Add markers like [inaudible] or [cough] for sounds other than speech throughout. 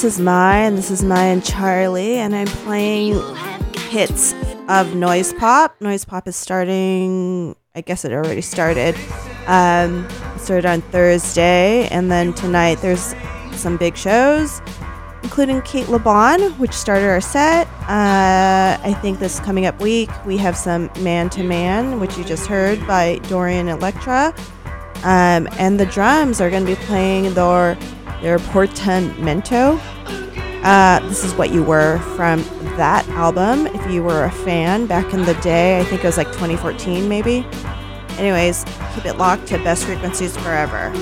This is Mai, and this is Mai and Charlie, and I'm playing hits of noise pop. Noise pop is starting, I guess it already started. Um, started on Thursday, and then tonight there's some big shows, including Cate Le Bon, which started our set. Uh, I think this coming up week we have some Man to Man, which you just heard by Dorian Electra. Um, and the drums are going to be playing their their portamento. Uh, this is what you were from that album. If you were a fan back in the day, I think it was like 2014 maybe. Anyways, keep it locked to best frequencies forever.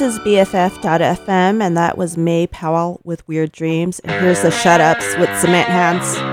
This is BFF.FM, and that was Mae Powell with Weird Dreams. And here's the Shutups with Cement Hands.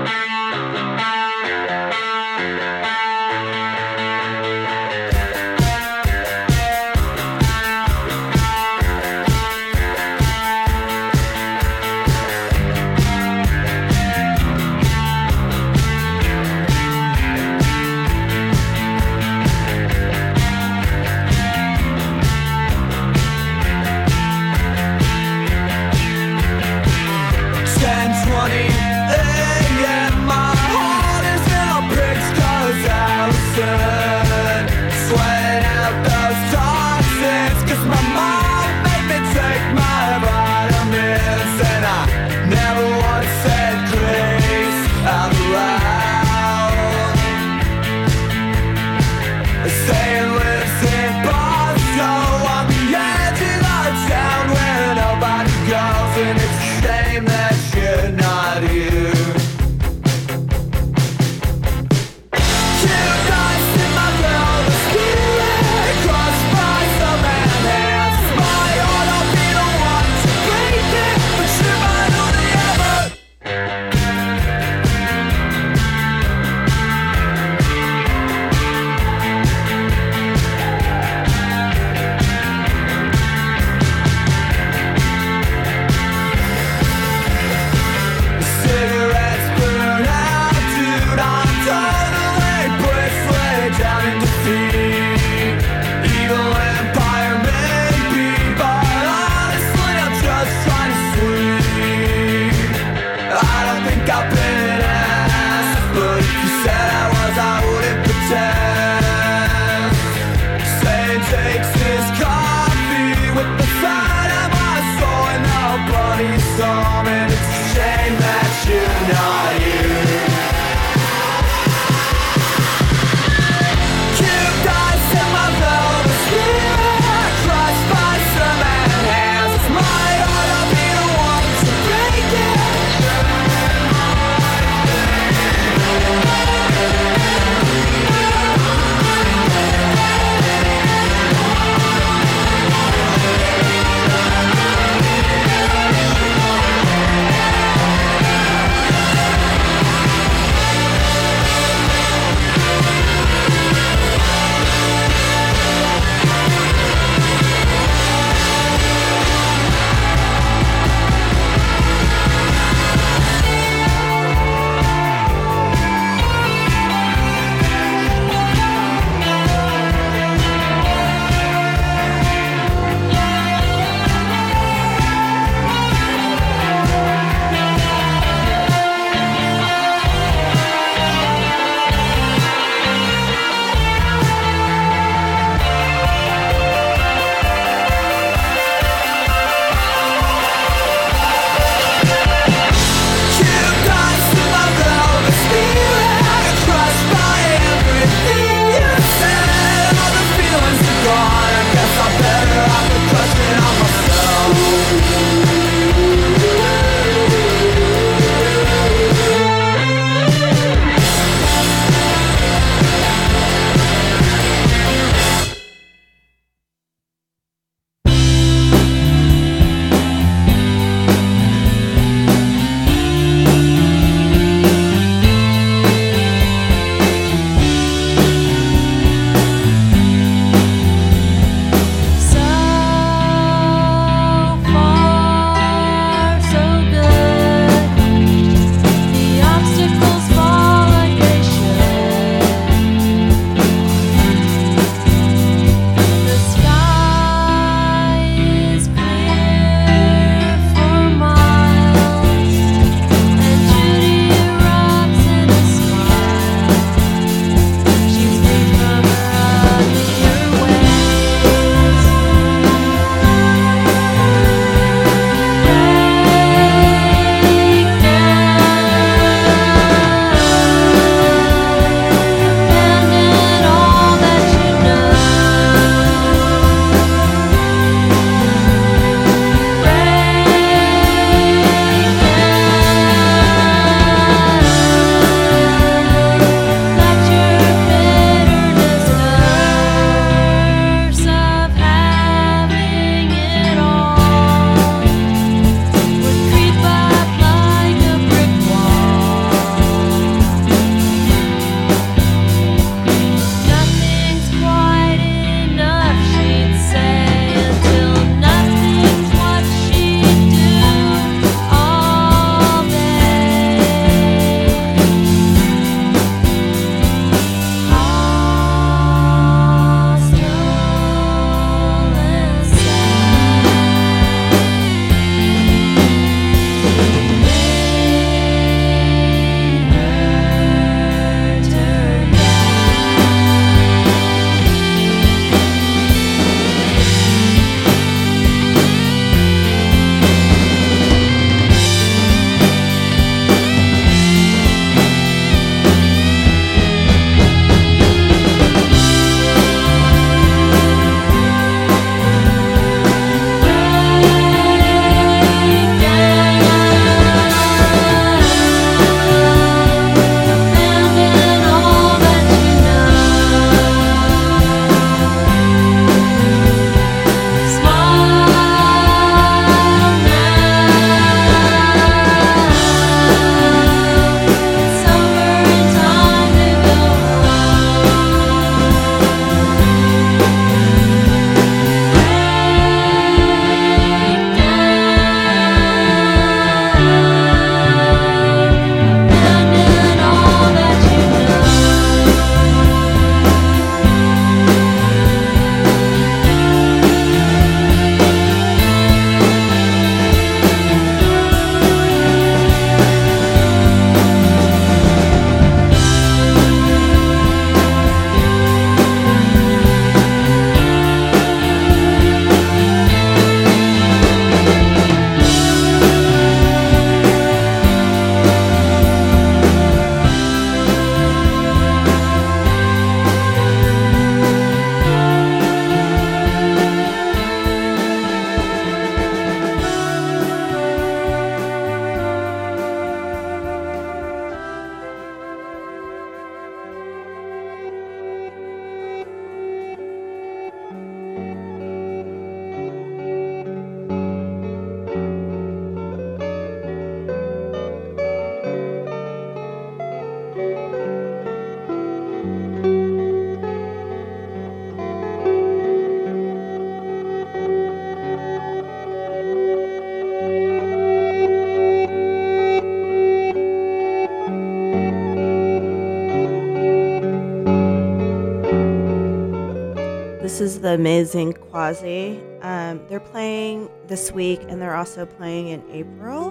Amazing Quasi. Um, they're playing this week, and they're also playing in April.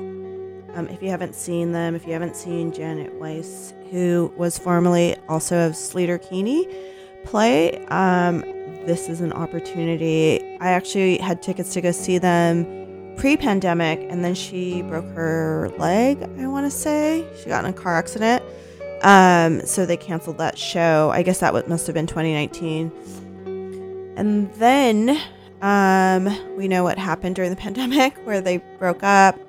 Um, if you haven't seen them, if you haven't seen Janet Weiss, who was formerly also of Sleater-Kinney, play, um, this is an opportunity. I actually had tickets to go see them pre-pandemic, and then she broke her leg. I want to say she got in a car accident, um, so they canceled that show. I guess that must have been 2019. And then um, we know what happened during the [laughs] pandemic, where they broke up,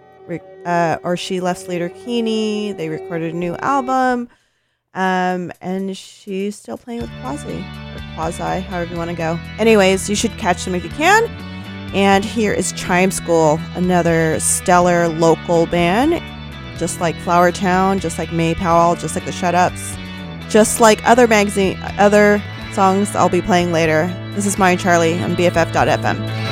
uh, or she left Sleater-Kinney. They recorded a new album, um, and she's still playing with Quasi or Quasi, however you want to go. Anyways, you should catch them if you can. And here is Chime School, another stellar local band, just like Flowertown, just like Mae Powell, just like the Shutups, just like other magazine, other songs I'll be playing later. This is Maya Charlie on BFF.fm.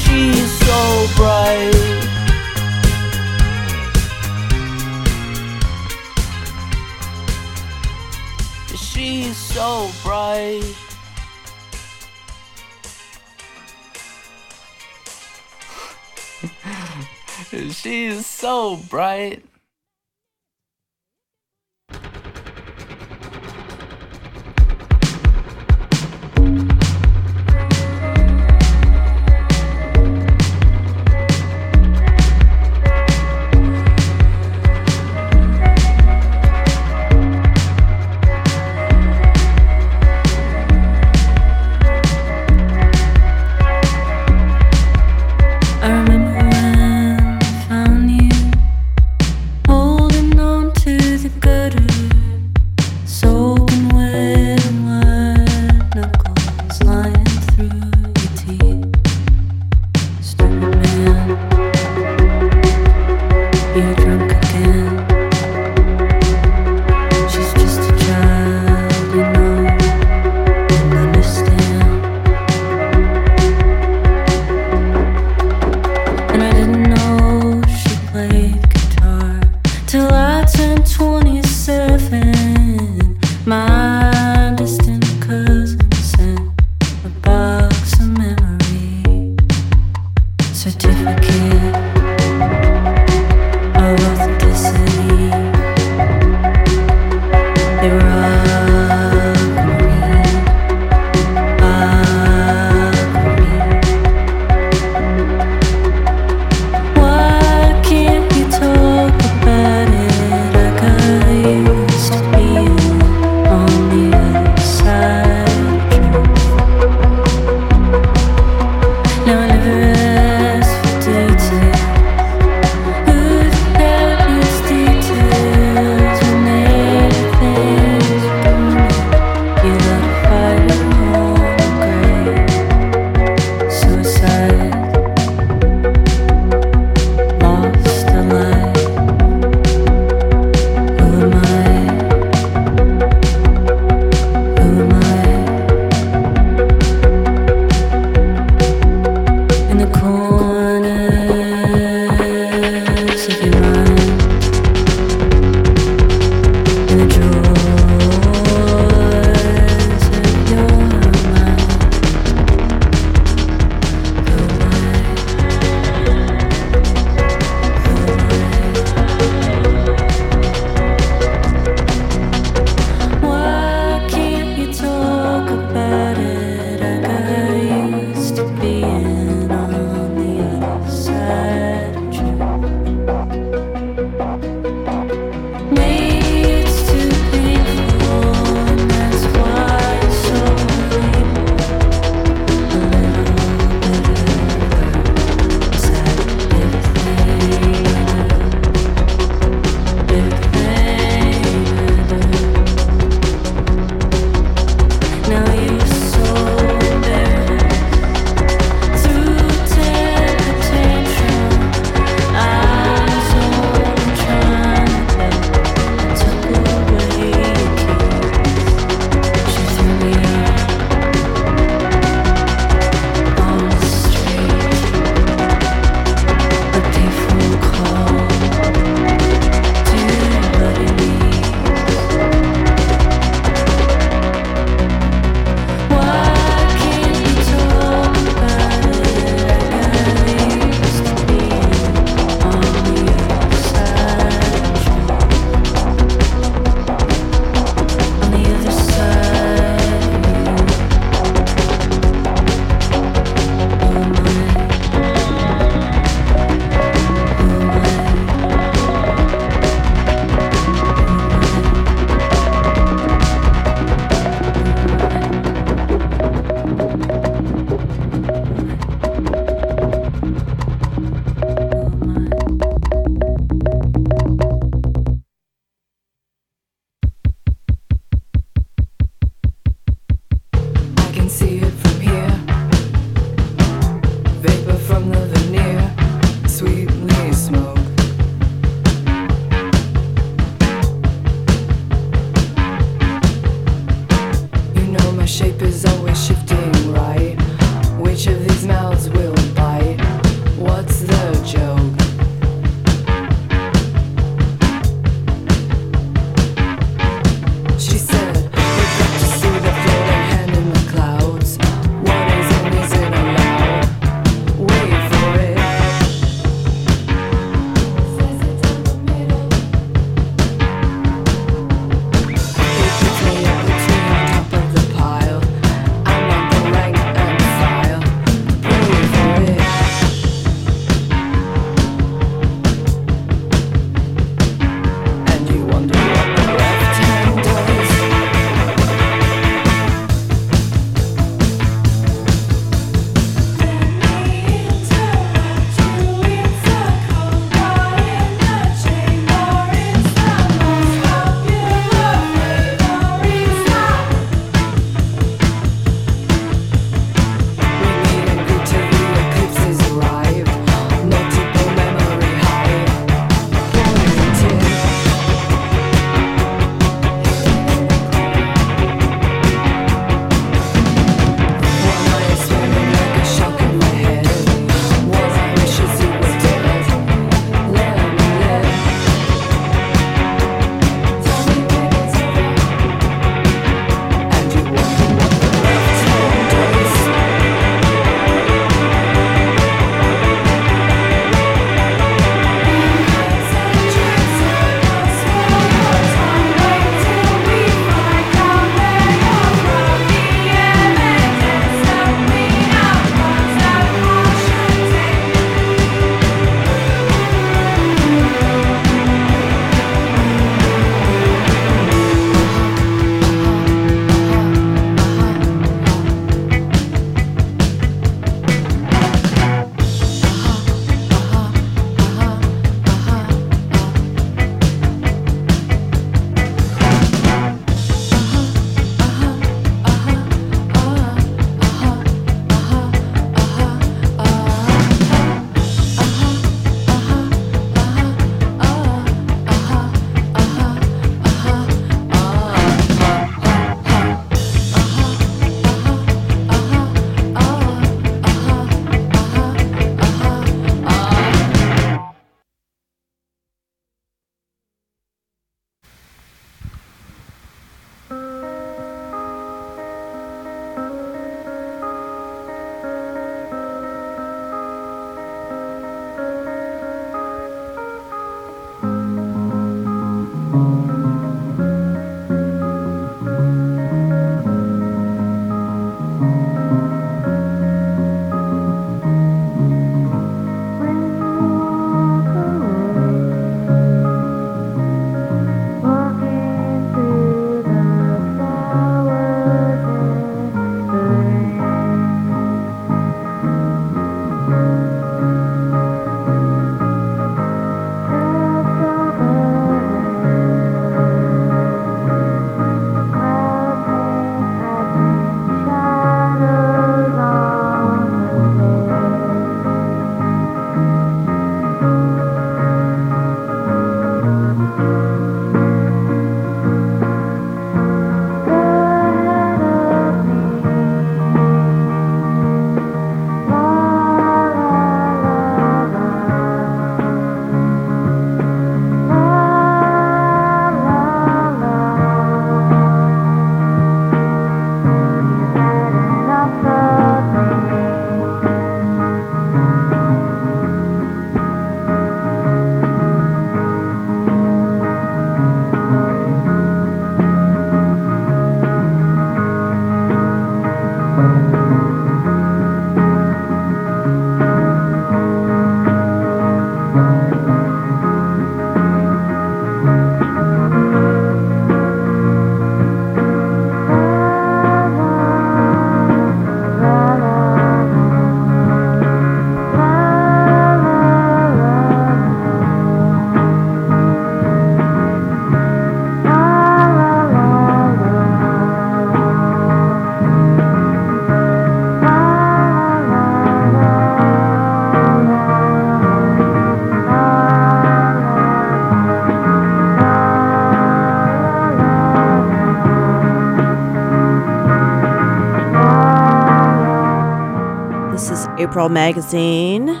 April Magazine.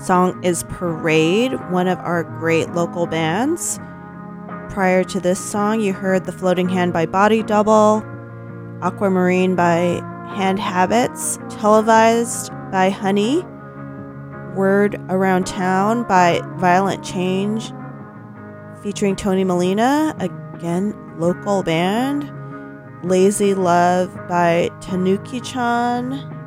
Song is Parade, one of our great local bands. Prior to this song, you heard The Floating Hand by Body Double, Aquamarine by Hand Habits, Televised by Hunny, Word Around Town by Violent Change, featuring Tony Molina, again, local band, Lazy Love by Tanukichan,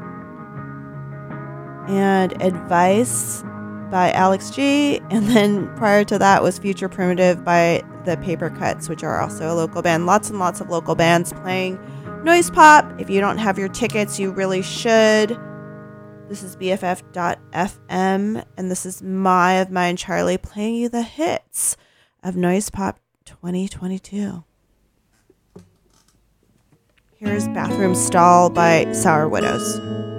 and Advice by Alex G. And then prior to that was Future Primitive by the Papercuts, which are also a local band. Lots and lots of local bands playing noise pop. If you don't have your tickets, you really should. This is BFF.FM, and this is Mai of Mine Charlie playing you the hits of Noise Pop 2022. Here's Bathroom Stall by Sour Widows.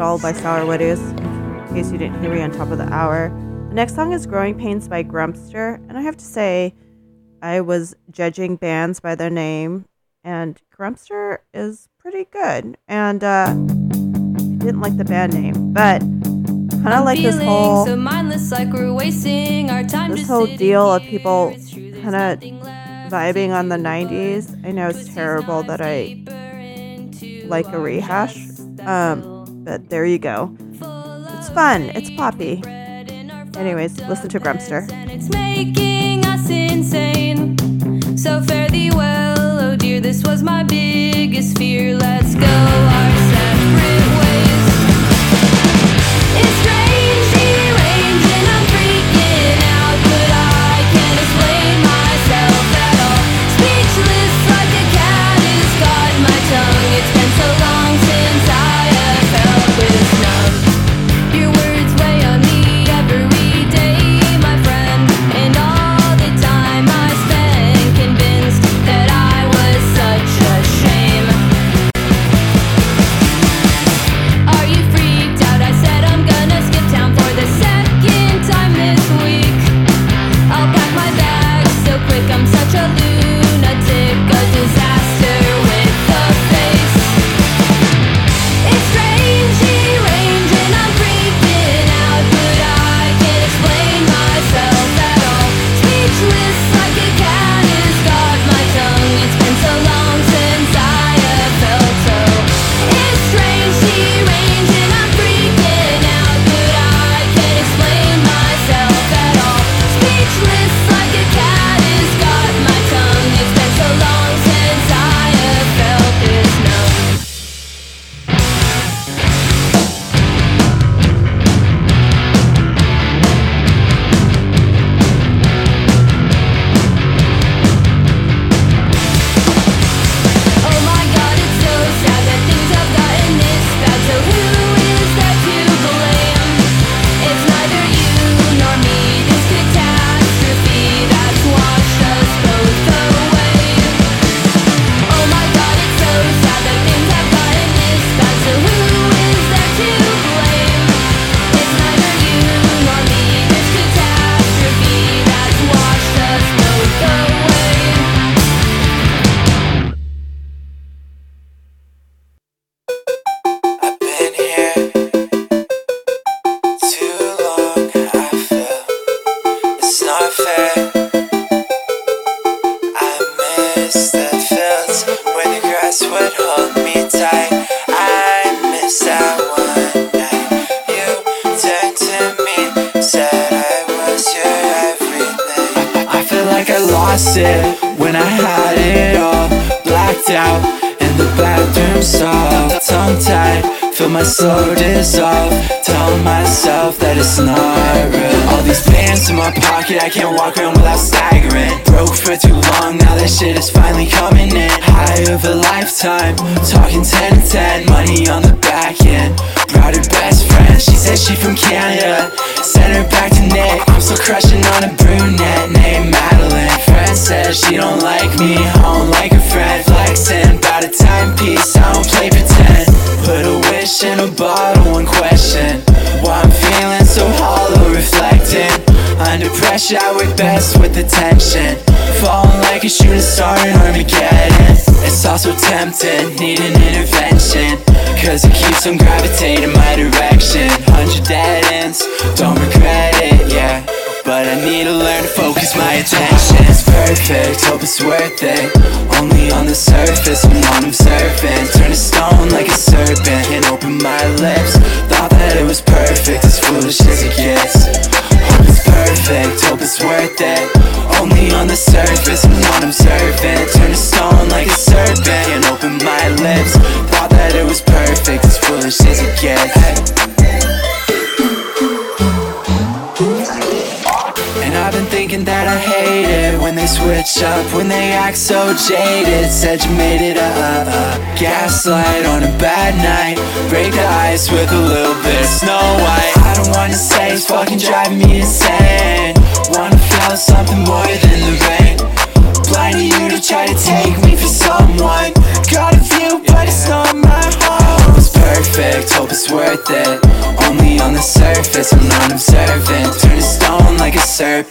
Shawl by Sour Widows, in case you didn't hear me on top of the hour. The next song is Growing Pains by Grumpster, and I have to say, I was judging bands by their name, and Grumpster is pretty good. And uh, I didn't like the band name, but kind of like this whole so mindless, like this whole deal of people kind of vibing on the 90s. I know it's terrible that I like a rehash, um, but there you go. It's fun. It's poppy. Anyways, listen to Grumpster. It's making us insane. So fare thee well, oh dear, this was my biggest fear. Let's go our separate ways. It's I'm freaking out, but I can't explain myself at all. Speechless like a cat is my tongue, it's been so long.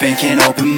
A serpent, can't open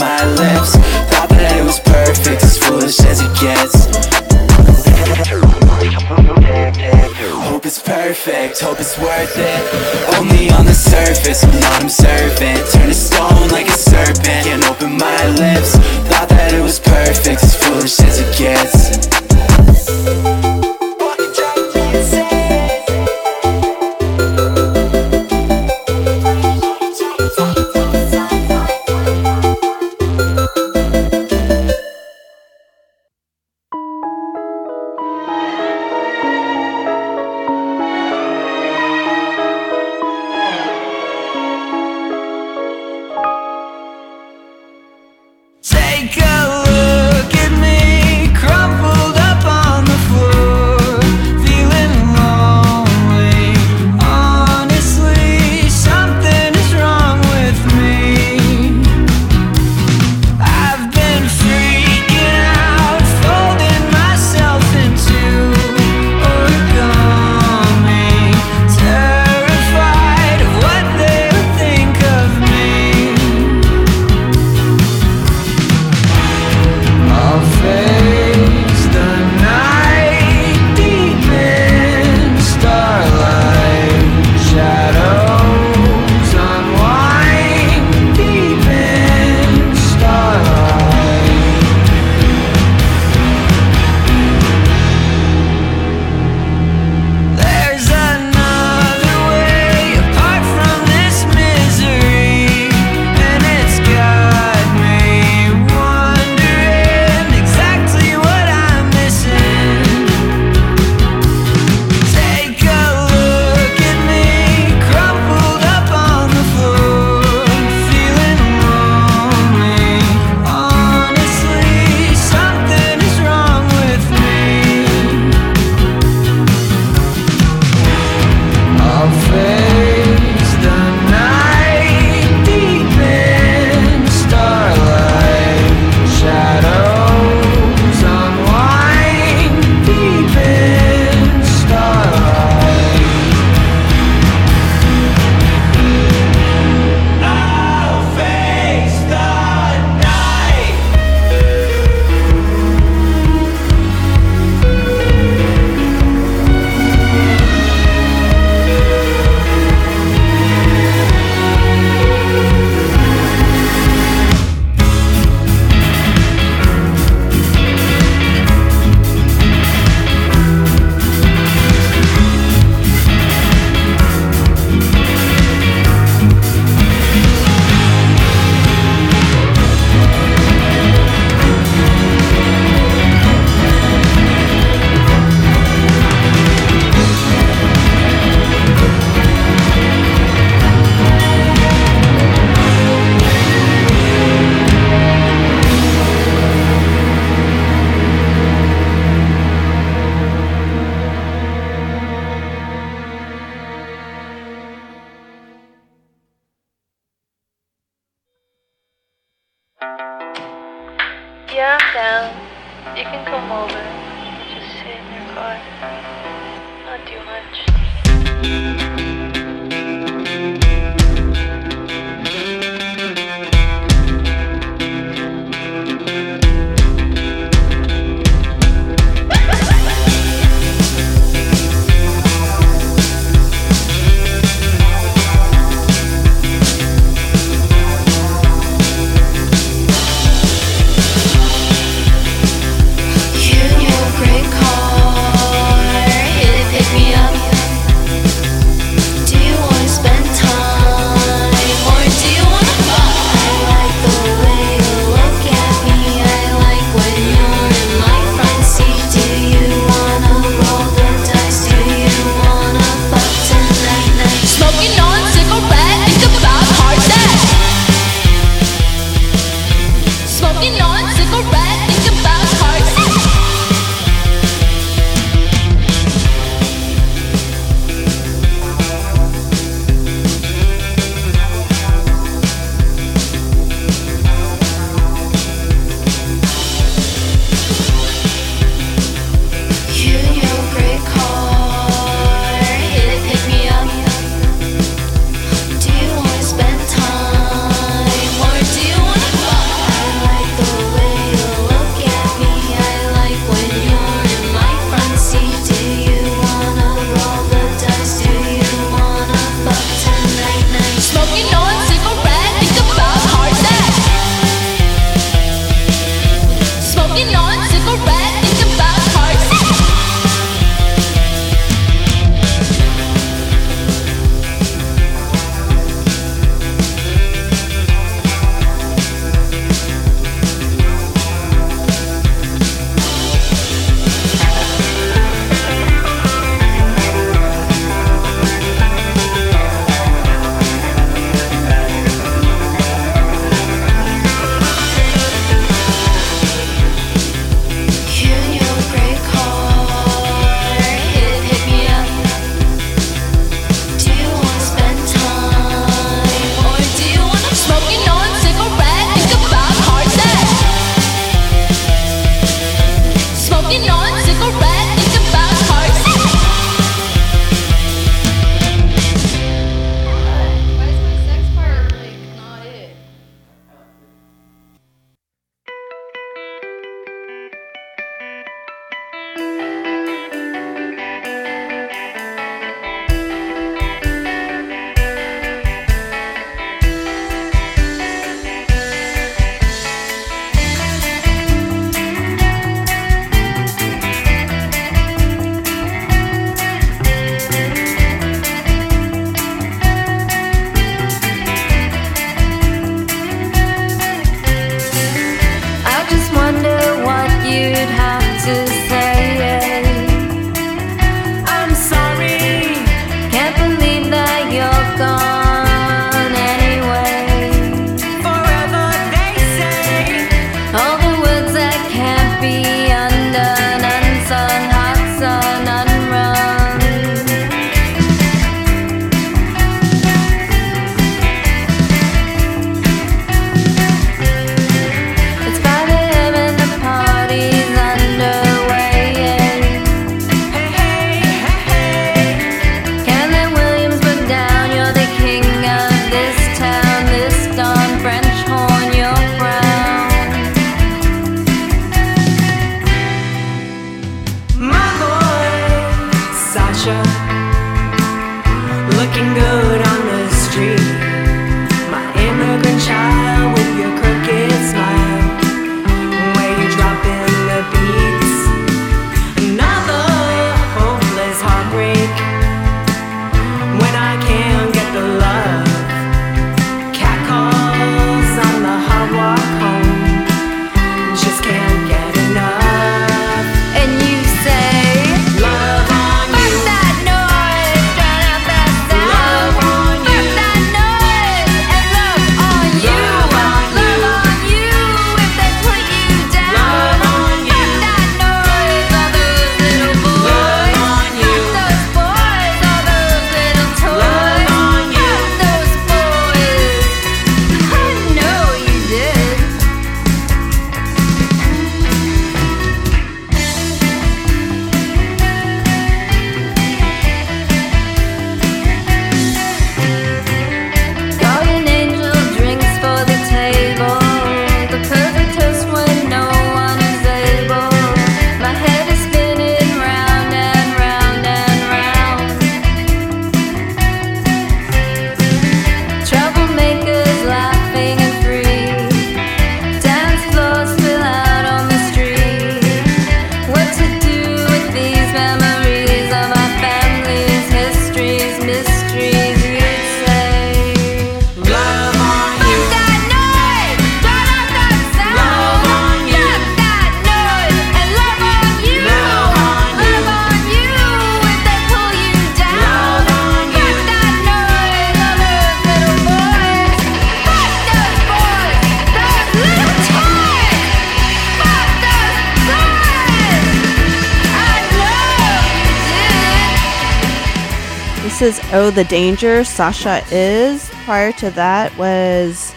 The Danger, Sasha Is. Prior to that was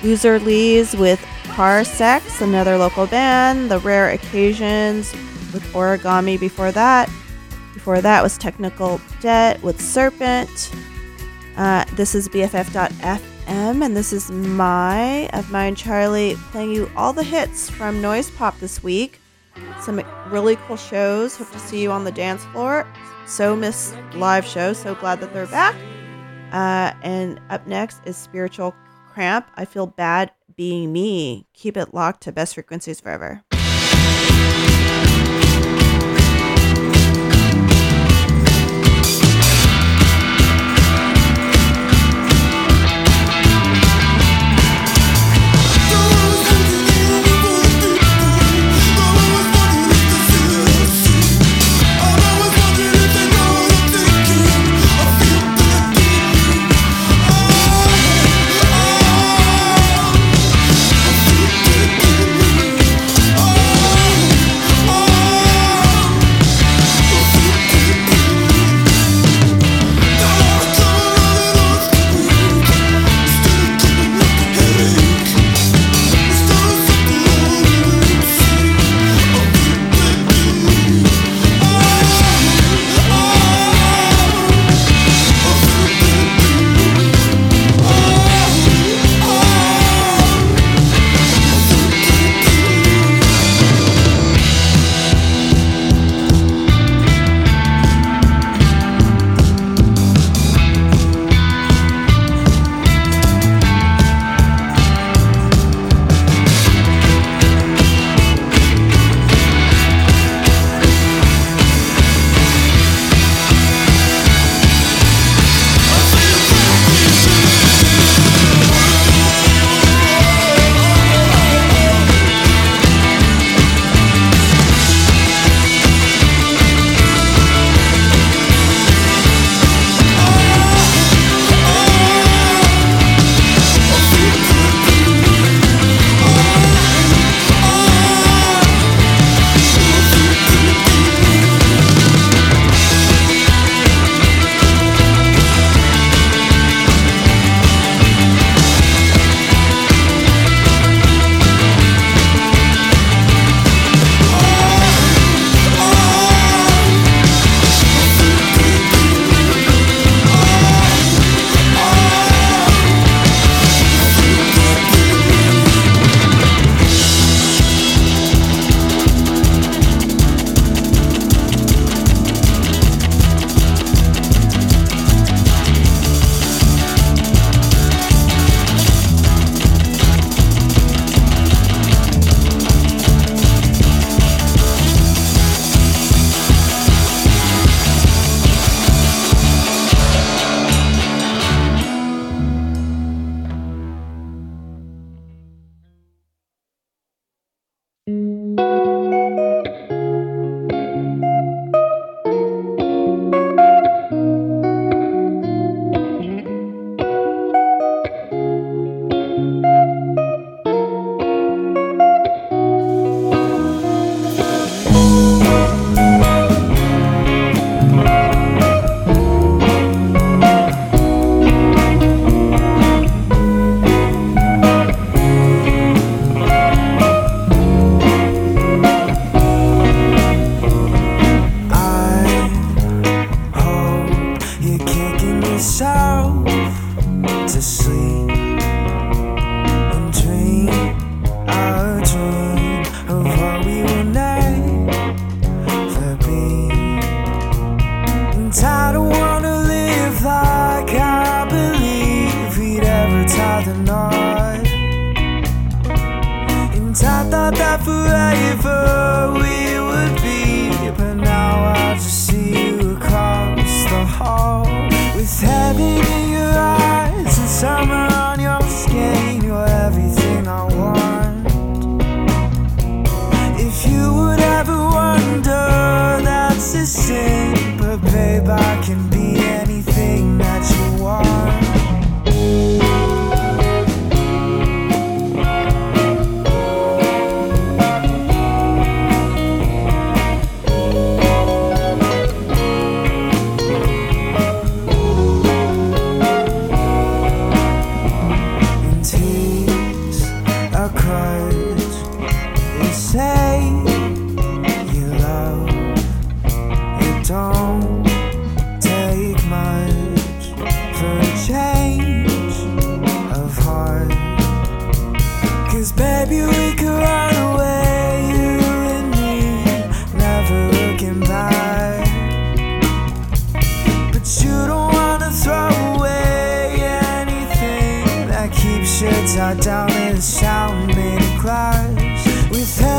LoserLees with Car Sex, another local band. The Rare Occasions with Origami before that. Before that was Technical Debt with Serpent. Uh, this is BFF.FM, and this is Mai of mine, Charlie, playing you all the hits from Noise Pop this week. Some really cool shows. Hope to see you on the dance floor. So Miss Live Show. So glad that they're back. Uh, and up next is Spiritual Cramp. I feel bad being me. Keep it locked to best frequencies forever.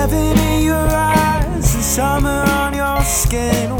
Heaven in your eyes and summer on your skin,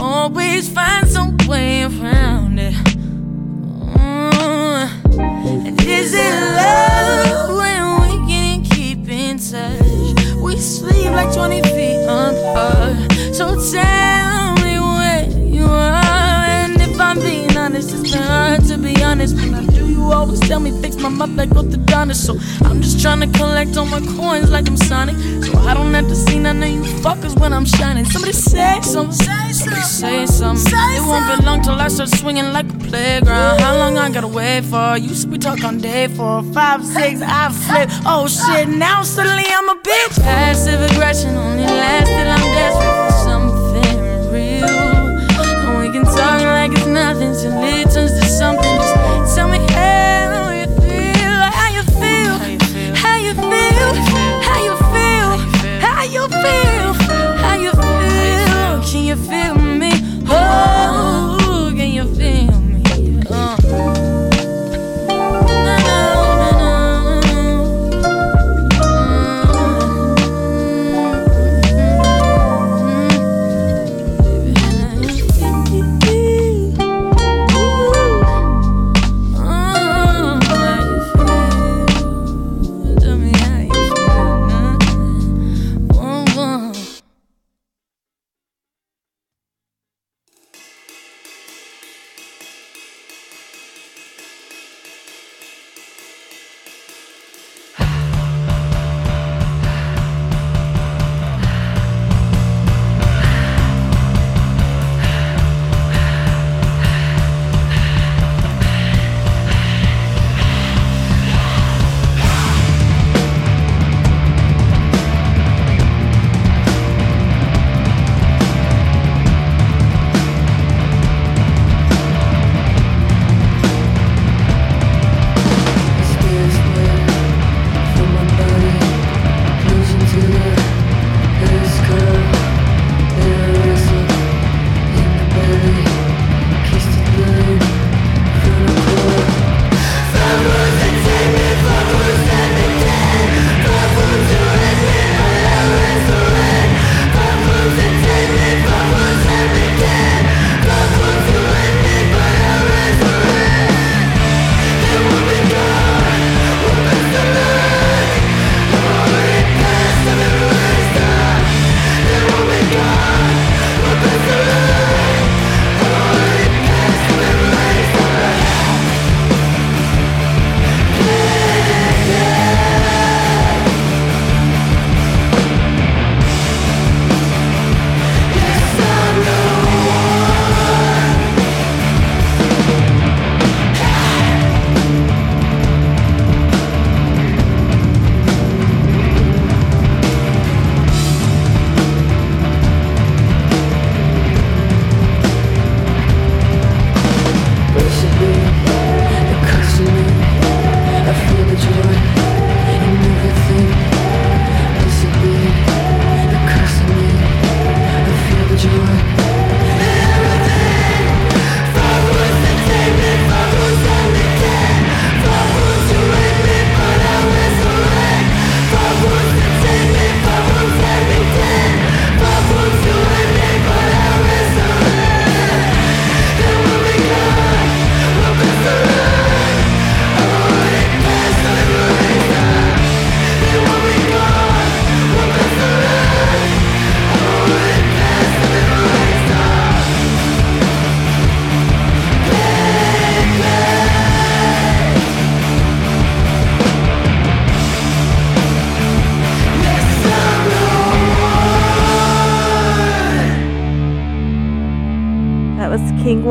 always find some way around it. Uh, and is it love when we can't keep in touch? We sleep like 20 feet apart. So tell honest. When I do, you always tell me fix my mouth like orthodontist. So I'm just trying to collect all my coins like I'm Sonic. So I don't have to see none of you fuckers when I'm shining. Somebody say something, say something, say something. Say it won't be long till I start swinging like a playground. How long I gotta wait for? Used to be talk on day four, five, six. I flip. Oh shit! Now suddenly I'm a bitch. Passive aggression only lasts till I'm desperate.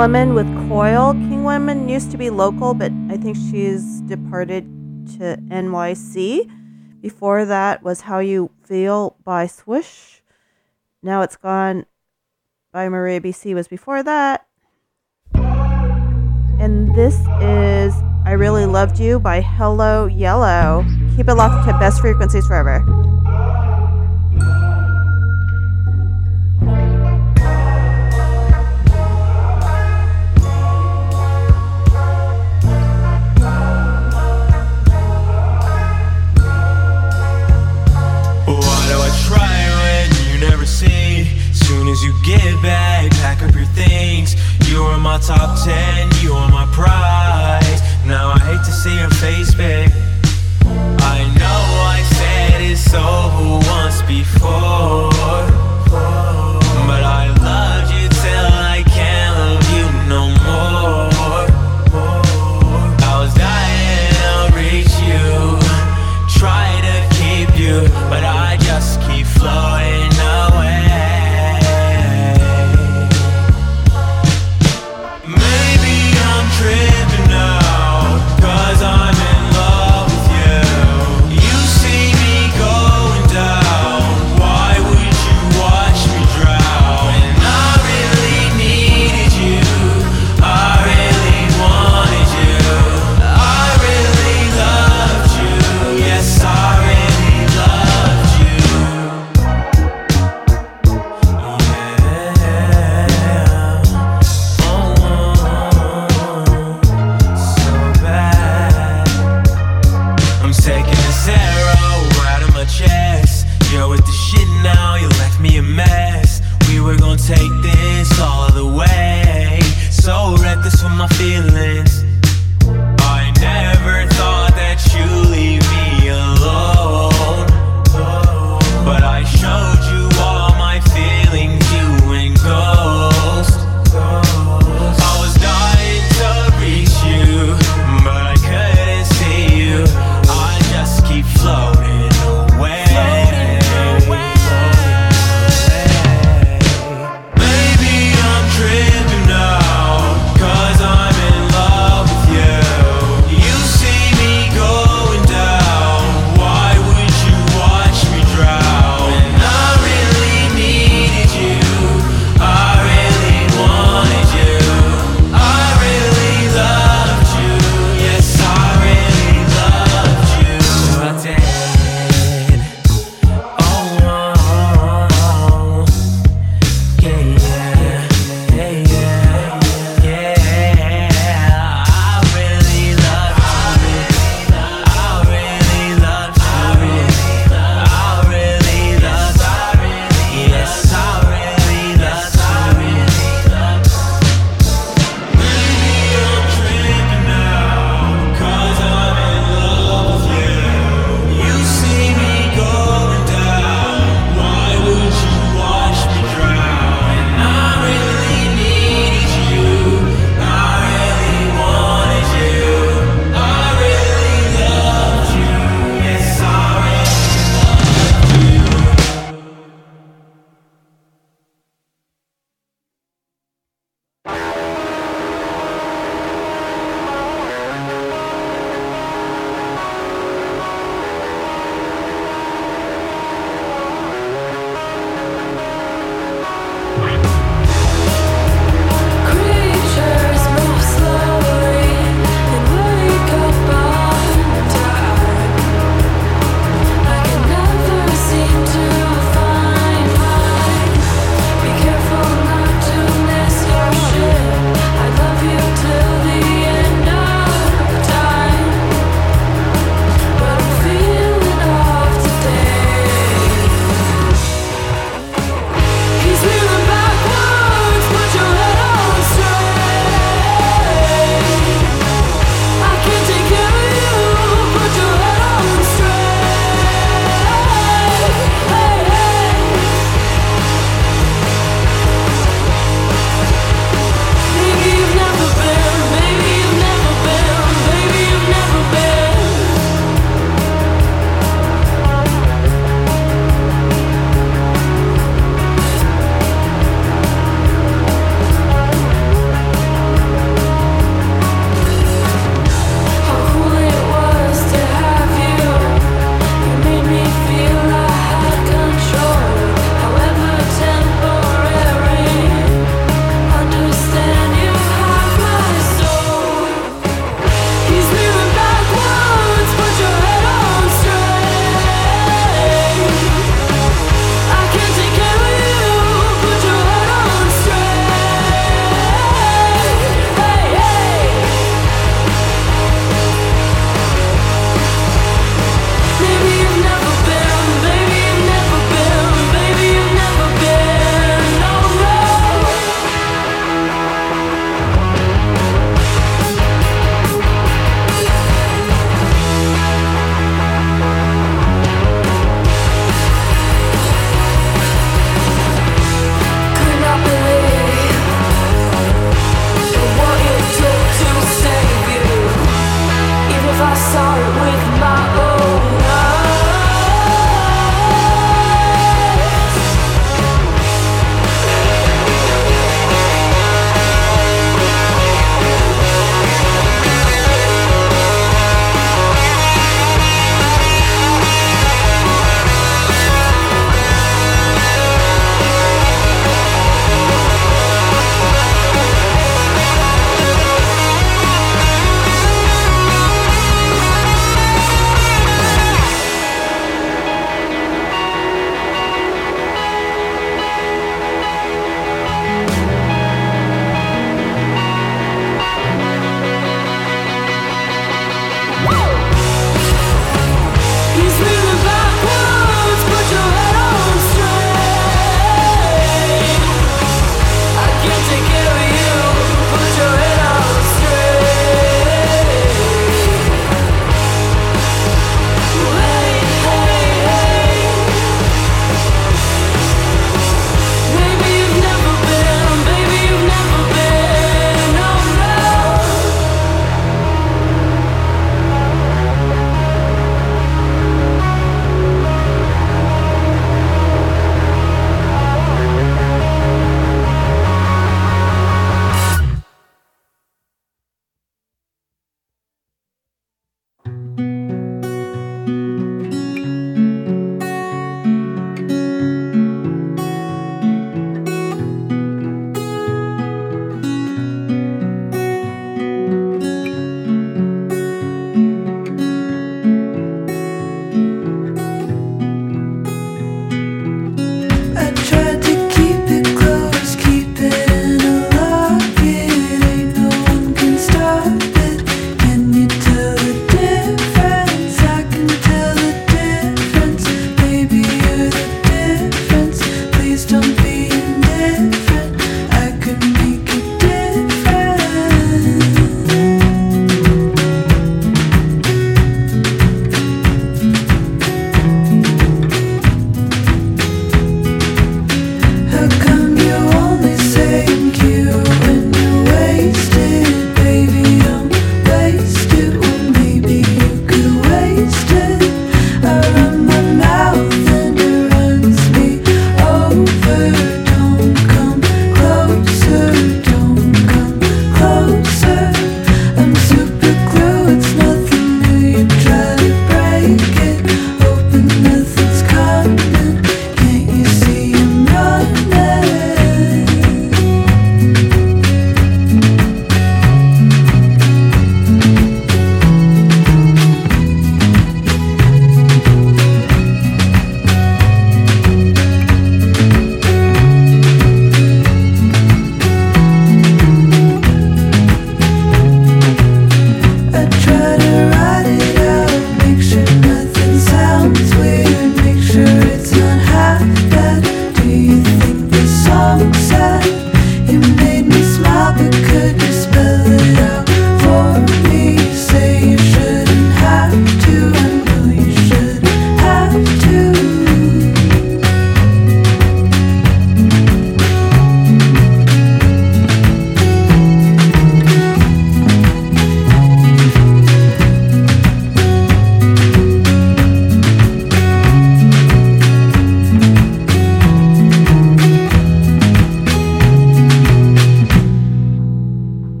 Woman with Coil. King Woman used to be local, but I think she's departed to NYC. Before that was How You Feel by Swish. Now it's gone by Maria BC was before that. And this is I Really Loved You by Hello Yellow. Keep it locked to best frequencies forever. As you get back, pack up your things. You are my top ten, you are my prize. Now I hate to see your face, babe. I know I said it so once before.